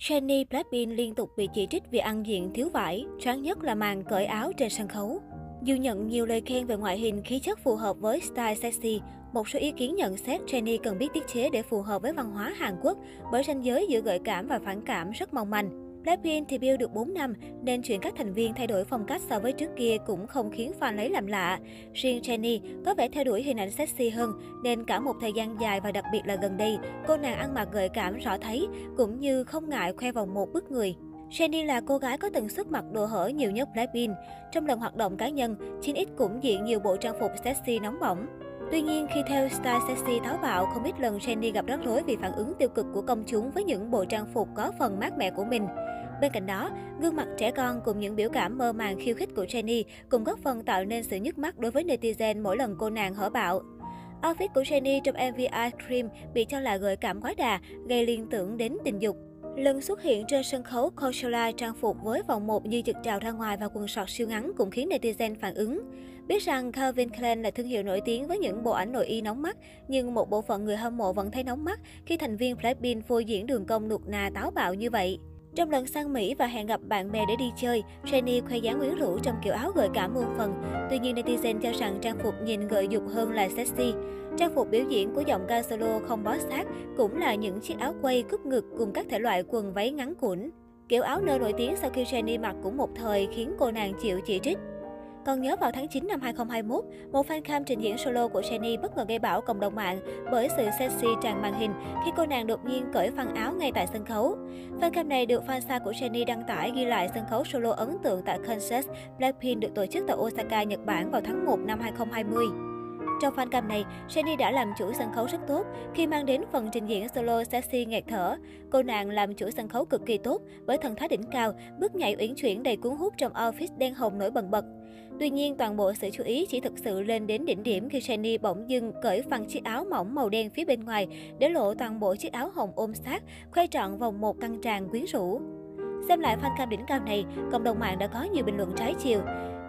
Jennie Blackpink liên tục bị chỉ trích vì ăn diện thiếu vải, choáng nhất là màn cởi áo trên sân khấu. Dù nhận nhiều lời khen về ngoại hình khí chất phù hợp với style sexy, một số ý kiến nhận xét Jennie cần biết tiết chế để phù hợp với văn hóa Hàn Quốc bởi ranh giới giữa gợi cảm và phản cảm rất mong manh. Blackpink thì build được 4 năm, nên chuyện các thành viên thay đổi phong cách so với trước kia cũng không khiến fan lấy làm lạ. Riêng Jennie có vẻ theo đuổi hình ảnh sexy hơn, nên cả một thời gian dài và đặc biệt là gần đây, cô nàng ăn mặc gợi cảm rõ thấy, cũng như không ngại khoe vòng một bức người. Jennie là cô gái có tần suất mặc đồ hở nhiều nhất Blackpink. Trong lần hoạt động cá nhân, 9X cũng diện nhiều bộ trang phục sexy nóng bỏng. Tuy nhiên, khi theo style sexy táo bạo, không ít lần Jennie gặp rắc rối vì phản ứng tiêu cực của công chúng với những bộ trang phục có phần mát mẻ của mình. Bên cạnh đó, gương mặt trẻ con cùng những biểu cảm mơ màng khiêu khích của Jenny cũng góp phần tạo nên sự nhức mắt đối với netizen mỗi lần cô nàng hở bạo. Outfit của Jenny trong MV Ice Cream bị cho là gợi cảm quá đà, gây liên tưởng đến tình dục. Lần xuất hiện trên sân khấu Coachella trang phục với vòng một như chực trào ra ngoài và quần sọt siêu ngắn cũng khiến netizen phản ứng. Biết rằng Calvin Klein là thương hiệu nổi tiếng với những bộ ảnh nội y nóng mắt, nhưng một bộ phận người hâm mộ vẫn thấy nóng mắt khi thành viên Blackpink phô diễn đường cong nụt nà táo bạo như vậy. Trong lần sang Mỹ và hẹn gặp bạn bè để đi chơi, Jennie khoe dáng quyến rũ trong kiểu áo gợi cảm muôn phần. Tuy nhiên, netizen cho rằng trang phục nhìn gợi dục hơn là sexy. Trang phục biểu diễn của giọng ca solo không bó sát cũng là những chiếc áo quay cúp ngực cùng các thể loại quần váy ngắn củn. Kiểu áo nơ nổi tiếng sau khi Jennie mặc cũng một thời khiến cô nàng chịu chỉ trích. Còn nhớ vào tháng 9 năm 2021, một fan cam trình diễn solo của Jennie bất ngờ gây bão cộng đồng mạng bởi sự sexy tràn màn hình khi cô nàng đột nhiên cởi phăng áo ngay tại sân khấu. Fan cam này được fan xa của Jennie đăng tải ghi lại sân khấu solo ấn tượng tại concert Blackpink được tổ chức tại Osaka, Nhật Bản vào tháng 1 năm 2020. Trong fan cam này, Jennie đã làm chủ sân khấu rất tốt khi mang đến phần trình diễn solo sexy nghẹt thở. Cô nàng làm chủ sân khấu cực kỳ tốt với thần thái đỉnh cao, bước nhảy uyển chuyển đầy cuốn hút trong outfit đen hồng nổi bần bật. Tuy nhiên, toàn bộ sự chú ý chỉ thực sự lên đến đỉnh điểm khi Jennie bỗng dưng cởi phăng chiếc áo mỏng màu đen phía bên ngoài để lộ toàn bộ chiếc áo hồng ôm sát, khoe trọn vòng một căng tràn quyến rũ. Xem lại fan cam đỉnh cao này, cộng đồng mạng đã có nhiều bình luận trái chiều.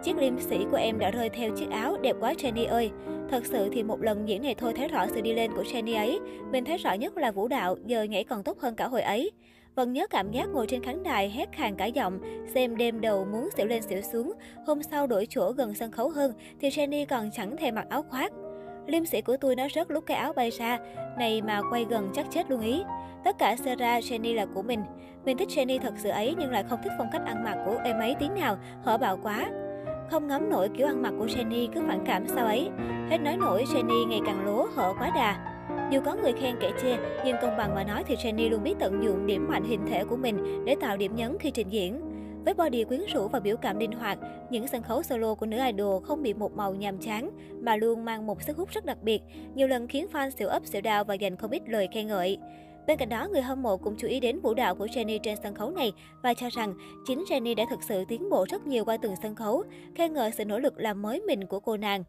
Chiếc liêm sĩ của em đã rơi theo chiếc áo, đẹp quá Jenny ơi. Thật sự thì một lần diễn này thôi thấy rõ sự đi lên của Jenny ấy. Mình thấy rõ nhất là vũ đạo, giờ nhảy còn tốt hơn cả hồi ấy. Vẫn nhớ cảm giác ngồi trên khán đài hét khàn cả giọng, xem đêm đầu muốn xỉu lên xỉu xuống. Hôm sau đổi chỗ gần sân khấu hơn thì Jenny còn chẳng thèm mặc áo khoác. Liêm sĩ của tôi nó rớt lúc cái áo bay ra, này mà quay gần chắc chết luôn ý. Tất cả Sarah, Jenny là của mình. Mình thích Jenny thật sự ấy nhưng lại không thích phong cách ăn mặc của em ấy tí nào, hở bạo quá. Không ngấm nổi kiểu ăn mặc của Jenny cứ phản cảm sao ấy. Hết nói nổi Jenny ngày càng lố hở quá đà. Dù có người khen kẻ chê, nhưng công bằng mà nói thì Jenny luôn biết tận dụng điểm mạnh hình thể của mình để tạo điểm nhấn khi trình diễn. Với body quyến rũ và biểu cảm linh hoạt, những sân khấu solo của nữ idol không bị một màu nhàm chán, mà luôn mang một sức hút rất đặc biệt, nhiều lần khiến fan xỉu ấp xỉu đau và dành không ít lời khen ngợi. Bên cạnh đó, người hâm mộ cũng chú ý đến vũ đạo của Jennie trên sân khấu này và cho rằng chính Jennie đã thực sự tiến bộ rất nhiều qua từng sân khấu, khen ngợi sự nỗ lực làm mới mình của cô nàng.